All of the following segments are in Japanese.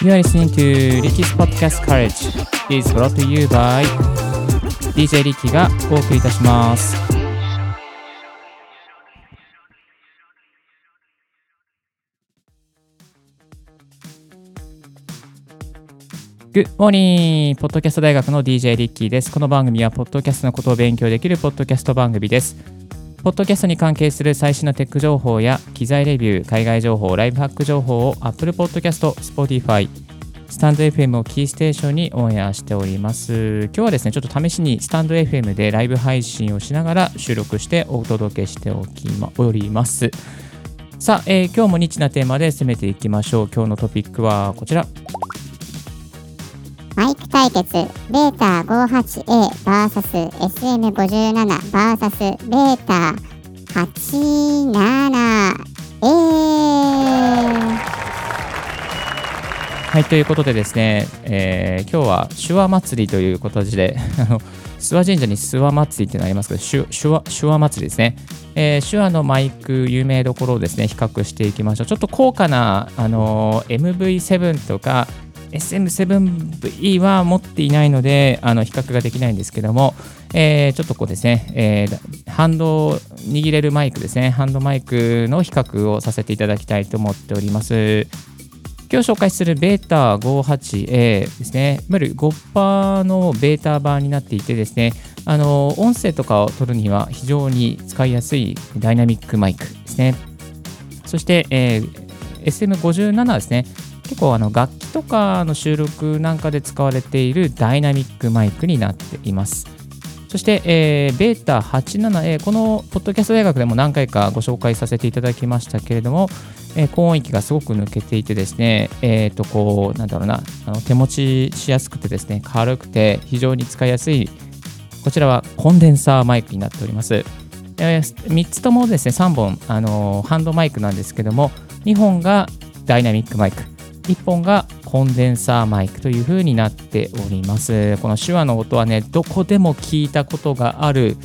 You are listening to Ricky's Podcast Courage is brought to you by DJ リッキーがお送りいたします。Good morning! ポッドキャスト大学の DJ リッキーです。この番組は、ポッドキャストのことを勉強できるポッドキャスト番組です。ポッドキャストに関係する最新のテック情報や機材レビュー、海外情報、ライブハック情報を Apple Podcast、Spotify、スタンド FM をキーステーションにオンエアしております。今日はですね、ちょっと試しにスタンド FM でライブ配信をしながら収録してお届けしておきまおります。さあ、えー今日もニッチなテーマで攻めていきましょう。今日のトピックはこちら。マイク対決、ベータ 58AVSSM57VS ベータ 87A。はい、ということでですね、えー今日は手話祭りという形で、諏訪神社に諏訪祭りっていうのがありますけど、手手話手話祭りですね、えー手話のマイク有名どころをですね、比較していきましょう。ちょっと高価な、あのー MV7 とか SM7V は持っていないので、あの比較ができないんですけども、えーちょっとこうですね、えーハンドを握れるマイクですね、ハンドマイクの比較をさせていただきたいと思っております。今日紹介するベータ 58A ですね、いわゆる5%のベータ版になっていてですね、あの音声とかを取るには非常に使いやすいダイナミックマイクですね。そして、えー SM57 ですね、結構あの楽器とかの収録なんかで使われているダイナミックマイクになっています。そして、えーベータ 87A、このポッドキャスト大学でも何回かご紹介させていただきましたけれども、えー高音域がすごく抜けていてですね、えーとこうなんだろうなあの手持ちしやすくてですね軽くて非常に使いやすいこちらはコンデンサーマイクになっております。え3つともですね3本、あのハンドマイクなんですけども2本がダイナミックマイク1本がコンデンサーマイクという風になっております。この手話の音はねどこでも聞いたことがある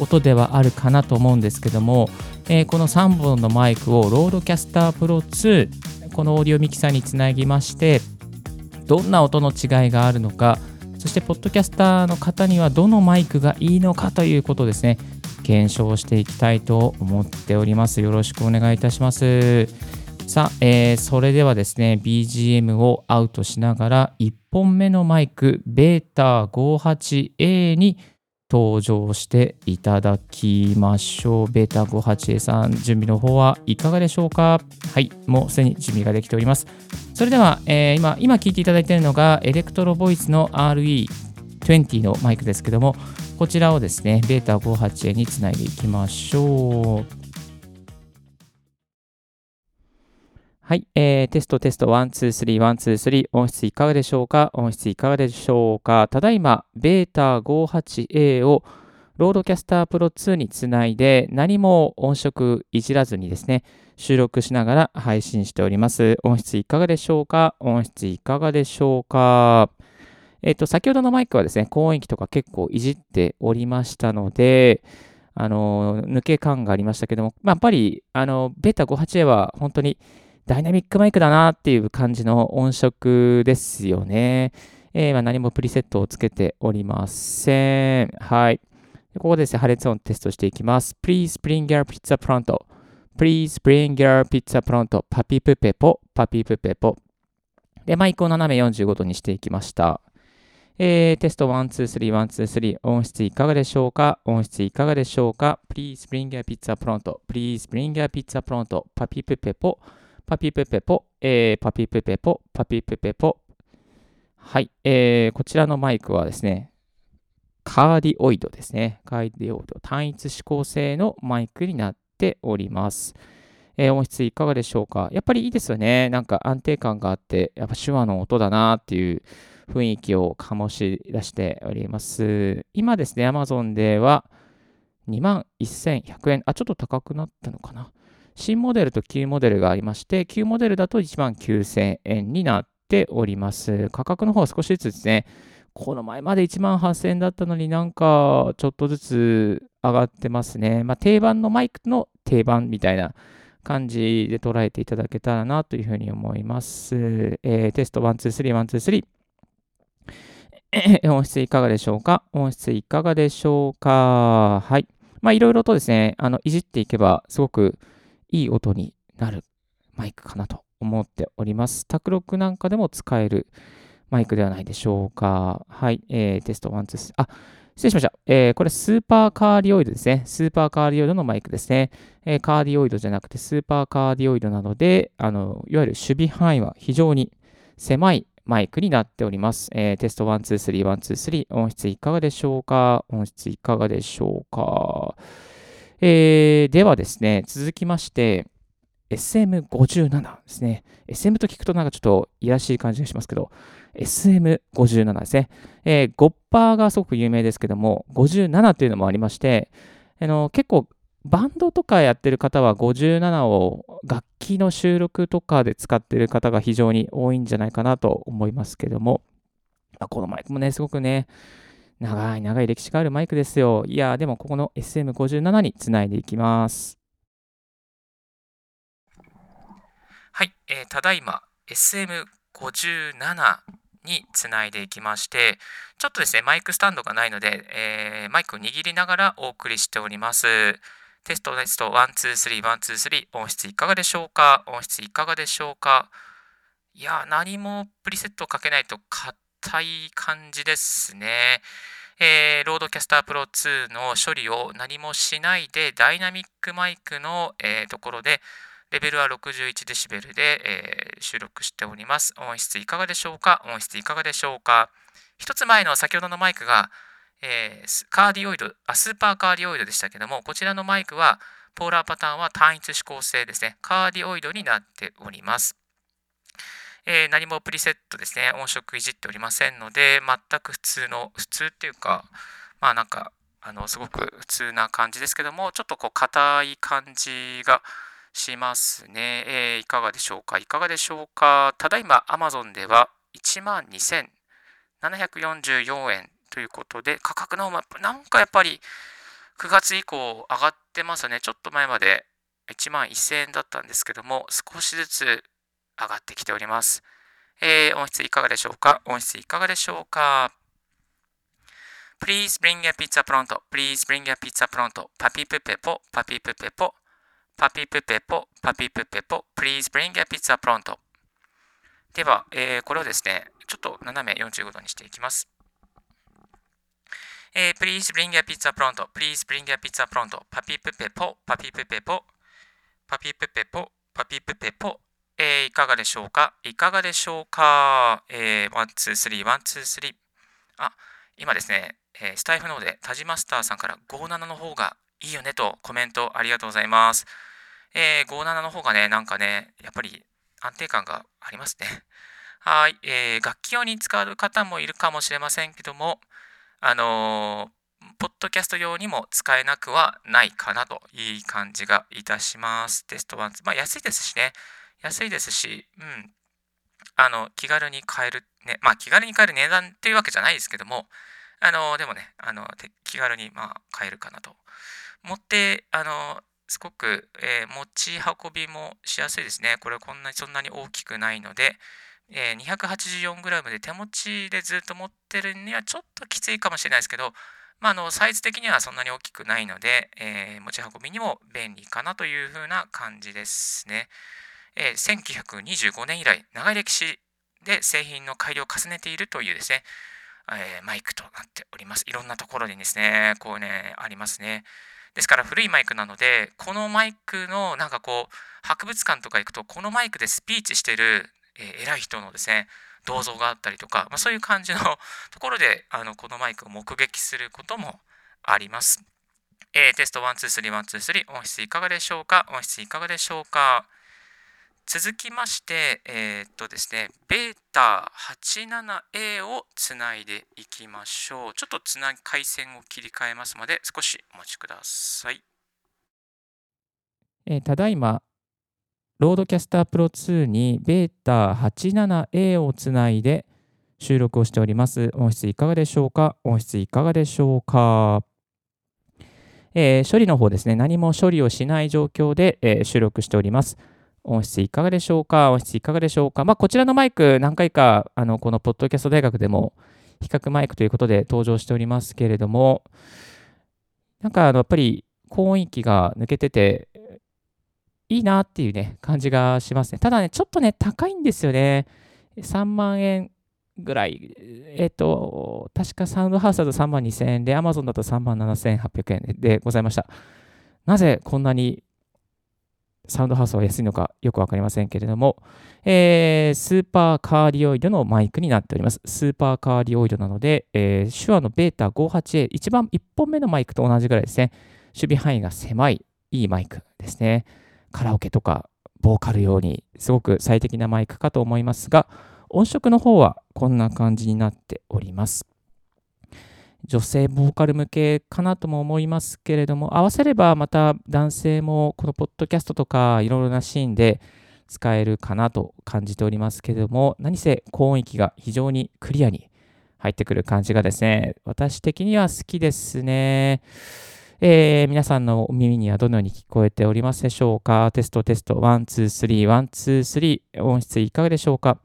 音ではあるかなと思うんですけども、えーこの3本のマイクを RODECaster Pro 2このオーディオミキサーにつなぎましてどんな音の違いがあるのかそしてポッドキャスターの方にはどのマイクがいいのかということですね検証していきたいと思っておりますよろしくお願いいたしますさあ、えーそれではですね BGM をアウトしながら1本目のマイクベータ 58A に登場していただきましょう。 BETA 58A さん、準備の方はいかがでしょうか？はい、もうすでに準備ができております。それでは、えー今、今聞いていただいているのが、 Electro-Voice の RE20 のマイクですけども、こちらをですね、ベータ 58A につないでいきましょう。はい、えーテストテスト、 one、two、three、one、two、three、音質いかがでしょうか？音質いかがでしょうか？ただいま、 BETA 58A をRODECaster Pro 2につないで、何も音色いじらずにですね、収録しながら配信しております。音質いかがでしょうか？音質いかがでしょうか？えっ、と、先ほどのマイクはですね、高音域とか結構いじっておりましたので、あの、抜け感がありましたけども、まあ、やっぱり、あの、ベータ 58A は本当にダイナミックマイクだなっていう感じの音色ですよね。えーまあ、何もプリセットをつけておりません。はい。ここでですね、破裂音テストしていきます。Please bring your pizza pronto.Please bring your pizza pronto. パピプペポ、パピプペポ。で、マイクを斜め45度にしていきました。えー、テスト1、2、3、1、2、3。音質いかがでしょうか？音質いかがでしょうか ?Please bring your pizza pronto.Please bring your pizza pronto. パピプペポ。パピプペポ、えー、パピプペポ、パピプペポ。はい、えー、こちらのマイクはですね、カーディオイドですね。カーディオイド、単一指向性のマイクになっております。えー音質いかがでしょうか？やっぱりいいですよね。なんか安定感があって、やっぱ手話の音だなっていう雰囲気を醸し出しております。今ですね、Amazon では2万1100円。あ、ちょっと高くなったのかな？新モデルと旧モデルがありまして、旧モデルだと1万9000円になっております。価格の方は少しずつですね、この前まで1万8000円だったのになんかちょっとずつ上がってますね。まあ、定番のマイクの定番みたいな感じで捉えていただけたらなというふうに思います。えー、テスト1、2、3、1、2、3。音質いかがでしょうか？音質いかがでしょうか？はい。まあ、いろいろとですね、あの、いじっていけば、すごくいい音になるマイクかなと思っております。卓録なんかでも使えるマイクではないでしょうか。はい。えー、テスト1、2、あ、失礼しました。えー、これスーパーカーディオイドですね。スーパーカーディオイドのマイクですね。えー、カーディオイドじゃなくてスーパーカーディオイドなので、あの、いわゆる守備範囲は非常に狭いマイクになっております。えー、テスト1、2、3、1、2、3。音質いかがでしょうか？音質いかがでしょうか？えー、ではですね、続きまして、SM57 ですね。SM と聞くとなんかちょっといやらしい感じがしますけど、SM57 ですね。えー、ゴッパーがすごく有名ですけども、57というのもありまして、あの結構バンドとかやってる方は57を楽器の収録とかで使ってる方が非常に多いんじゃないかなと思いますけども、まあ、このマイクもね、すごくね、長い長い歴史があるマイクですよ。いや、でもここの SM57 につないでいきます。はい、えー、ただいま SM57 につないでいきまして、ちょっとですね、マイクスタンドがないので、えー、マイクを握りながらお送りしております。テストテスト、1、2、3、1、2、3、音質いかがでしょうか？音質いかがでしょうか？いや、何もプリセットをかけないと硬い感じですね。えー、 RODECaster Pro 2の処理を何もしないで、ダイナミックマイクの、えー、ところで、レベルは 61dB で、えー、収録しております。音質いかがでしょうか？音質いかがでしょうか？一つ前の先ほどのマイクが、えー、カーディオイドあ、スーパーカーディオイドでしたけども、こちらのマイクは、ポーラーパターンは単一指向性ですね。カーディオイドになっております。えー、何もプリセットですね、音色いじっておりませんので、全く普通の、普通っていうか、まあなんか、あの、すごく普通な感じですけども、ちょっとこう、硬い感じが、しますね。えー、いかがでしょうか？いかがでしょうか？ただいま Amazon では12,744円ということで、価格の方もなんかやっぱり9月以降上がってますね。ちょっと前まで1万1000円だったんですけども、少しずつ上がってきております。えー、音質いかがでしょうか音質いかがでしょうか Please bring a pizza pronto. Please bring a pizza pronto. パピプペポ、パピプペポ。パピプペポ、パピプペポ、please bring a pizza pronto. では、えー、これをですね、ちょっと斜め45度にしていきます。えー、please bring a pizza pronto, please bring a pizza pronto, パピプペポ、パピプペポ、パピプペポ、パピプペポ、えー、いかがでしょうか？いかがでしょうか？えー、1、2、3、1、2、3。あ、今ですね、えー、スタイフの方でタジマスターさんから57の方がいいよねとコメントありがとうございます。えー、57の方がね、なんかね、やっぱり安定感がありますね。はい、えー、楽器用に使う方もいるかもしれませんけども、あのー、ポッドキャスト用にも使えなくはないかなといい感じがいたします。テスト1。まあ、安いですしね。安いですし、うん。あの、気軽に買える、ね。まあ、気軽に買える値段っていうわけじゃないですけども、あの、でもね、あの、気軽に、まあ、買えるかなと持って、あの、すごく、えー、持ち運びもしやすいですね。これこんなにそんなに大きくないので、えー、284g で手持ちでずっと持ってるにはちょっときついかもしれないですけど、まあ、あのサイズ的にはそんなに大きくないので、えー、持ち運びにも便利かなというふうな感じですね。えー、1925年以来、長い歴史で製品の改良を重ねているというですね、えー、マイクとなっております。いろんなところにですね、こうね、ありますね。ですから古いマイクなので、このマイクのなんかこう、博物館とか行くと、このマイクでスピーチしてる、えー、偉い人のですね、銅像があったりとか、まあ、そういう感じの ところであのこのマイクを目撃することもあります。えー、テスト1、2、3、1、2、3、音質いかがでしょうか？音質いかがでしょうか？続きまして、えー、っとですね、 BETA 87A をつないでいきましょう。ちょっとつな回線を切り替えますので、少しお待ちください。えー、ただいま、ロードキャスタープロ2にベータ 87A をつないで収録をしております。音質いかがでしょうか？音質いかがでしょうか？えー処理の方ですね、何も処理をしない状況で、えー収録しております。音質いかがでしょうか？音質いかがでしょうか？まあ、こちらのマイク、何回か、あの、このポッドキャスト大学でも、比較マイクということで登場しておりますけれども、なんか、あの、やっぱり、高音域が抜けてて、いいなっていうね、感じがしますね。ただね、ちょっとね、高いんですよね。3万円ぐらい。えっ、と、確かサウンドハウスだと3万2000円で、Amazon だと3万7800円でございました。なぜこんなにサウンドハウスは安いのかよくわかりませんけれども、えースーパーカーリオイドのマイクになっております。スーパーカーリオイドなので、えー、手話のベータ 58A、一番1本目のマイクと同じぐらいですね。守備範囲が狭い、いいマイクですね。カラオケとか、ボーカル用に、すごく最適なマイクかと思いますが、音色の方はこんな感じになっております。女性ボーカル向けかなとも思いますけれども、合わせればまた男性もこのポッドキャストとかいろいろなシーンで使えるかなと感じておりますけれども、何せ高音域が非常にクリアに入ってくる感じがですね、私的には好きですね。えー皆さんの耳にはどのように聞こえておりますでしょうか？テストテスト、 one、two、three、one、two、three、音質いかがでしょうか？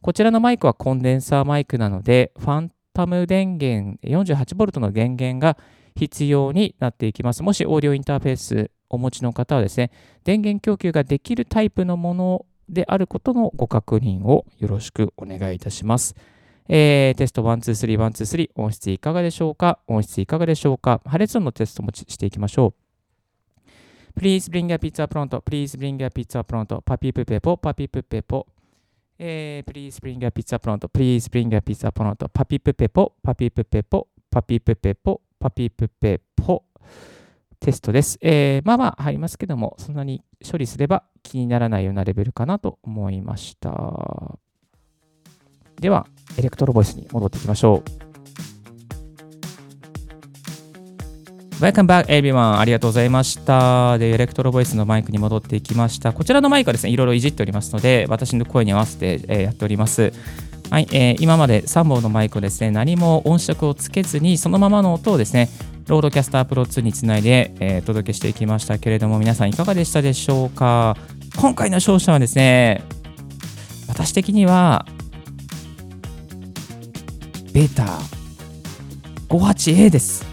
こちらのマイクはコンデンサーマイクなので、ファンタム電源、48V の電源が必要になっていきます。もしオーディオインターフェースお持ちの方はですね、電源供給ができるタイプのものであることのご確認をよろしくお願いいたします。えーテスト1、2、3、1、2、3、音質いかがでしょうか？音質いかがでしょうか？破裂音のテストもしていきましょう。Please bring a pizza pronto. Please bring a pizza pronto. パピプペポ、パピプペポ。えー Please bring a pizza pronto. Please bring a pizza pronto. パピプペポ、パピプペポ、パピプペポ、パピプペポ。テストです。えーまあまあ入りますけども、そんなに処理すれば気にならないようなレベルかなと思いました。では、エレクトロボイスに戻っていきましょう。Welcome back everyone ありがとうございました。で、エレクトロボイスのマイクに戻っていきました。こちらのマイクはですね、いろいろいじっておりますので、私の声に合わせて、えーやっております。はい、えー今まで3本のマイクをですね、何も音色をつけずに、そのままの音をですね、 RODECaster Pro 2につないで、えーお届けしていきましたけれども、皆さんいかがでしたでしょうか？今回の勝者はですね、私的には、 BETA 58A です。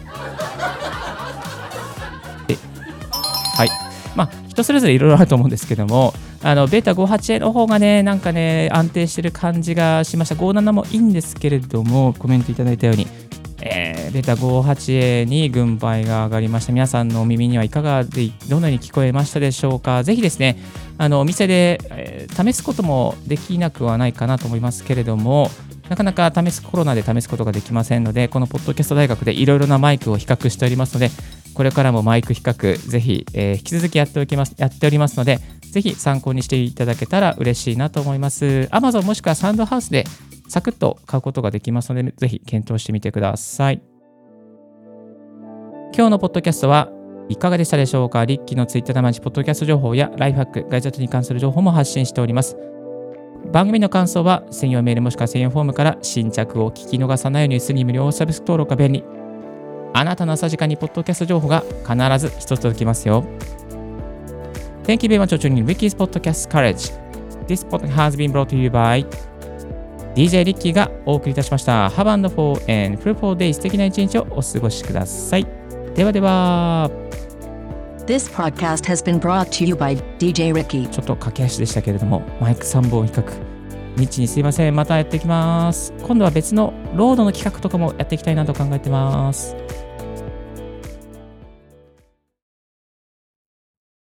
人それぞれいろいろあると思うんですけども、あのベータ 58A の方がね、なんかね、安定してる感じがしました。57もいいんですけれども、コメントいただいたように、えーベータ 58A に軍配が上がりました。皆さんのお耳にはいかがで、どのように聞こえましたでしょうか。ぜひですね、あのお店で、えー試すこともできなくはないかなと思いますけれども、なかなか試すコロナで試すことができませんので、このポッドキャスト大学でいろいろなマイクを比較しておりますので、これからもマイク比較、ぜひ、えー引き続きやっておきますやっておりますので、ぜひ参考にしていただけたら嬉しいなと思います。Amazon もしくはサンドハウスでサクッと買うことができますので、ぜひ検討してみてください。今日のポッドキャストはいかがでしたでしょうか？リッキーのツイッターで毎日ポッドキャスト情報やライフハック、ガイジェットに関する情報も発信しております。番組の感想は専用メールもしくは専用フォームから新着を聞き逃さないようにするに無料サービス登録が便利。あなたの朝時間にポッドキャスト情報が必ず一つ届きますよ。Thank you very much for tuning in Ricky's Podcast Courage. This podcast has been brought to you by DJ リッキーがお送りいたしました。Have and for and fruitful day 素敵な一日をお過ごしください。ではでは。This podcast has been brought to you by DJ Ricky. ちょっと駆け足でしたけれども、マイク3本比較。ミッチにすいません。またやっていきます。今度は別のロードの企画とかもやっていきたいなと考えてます。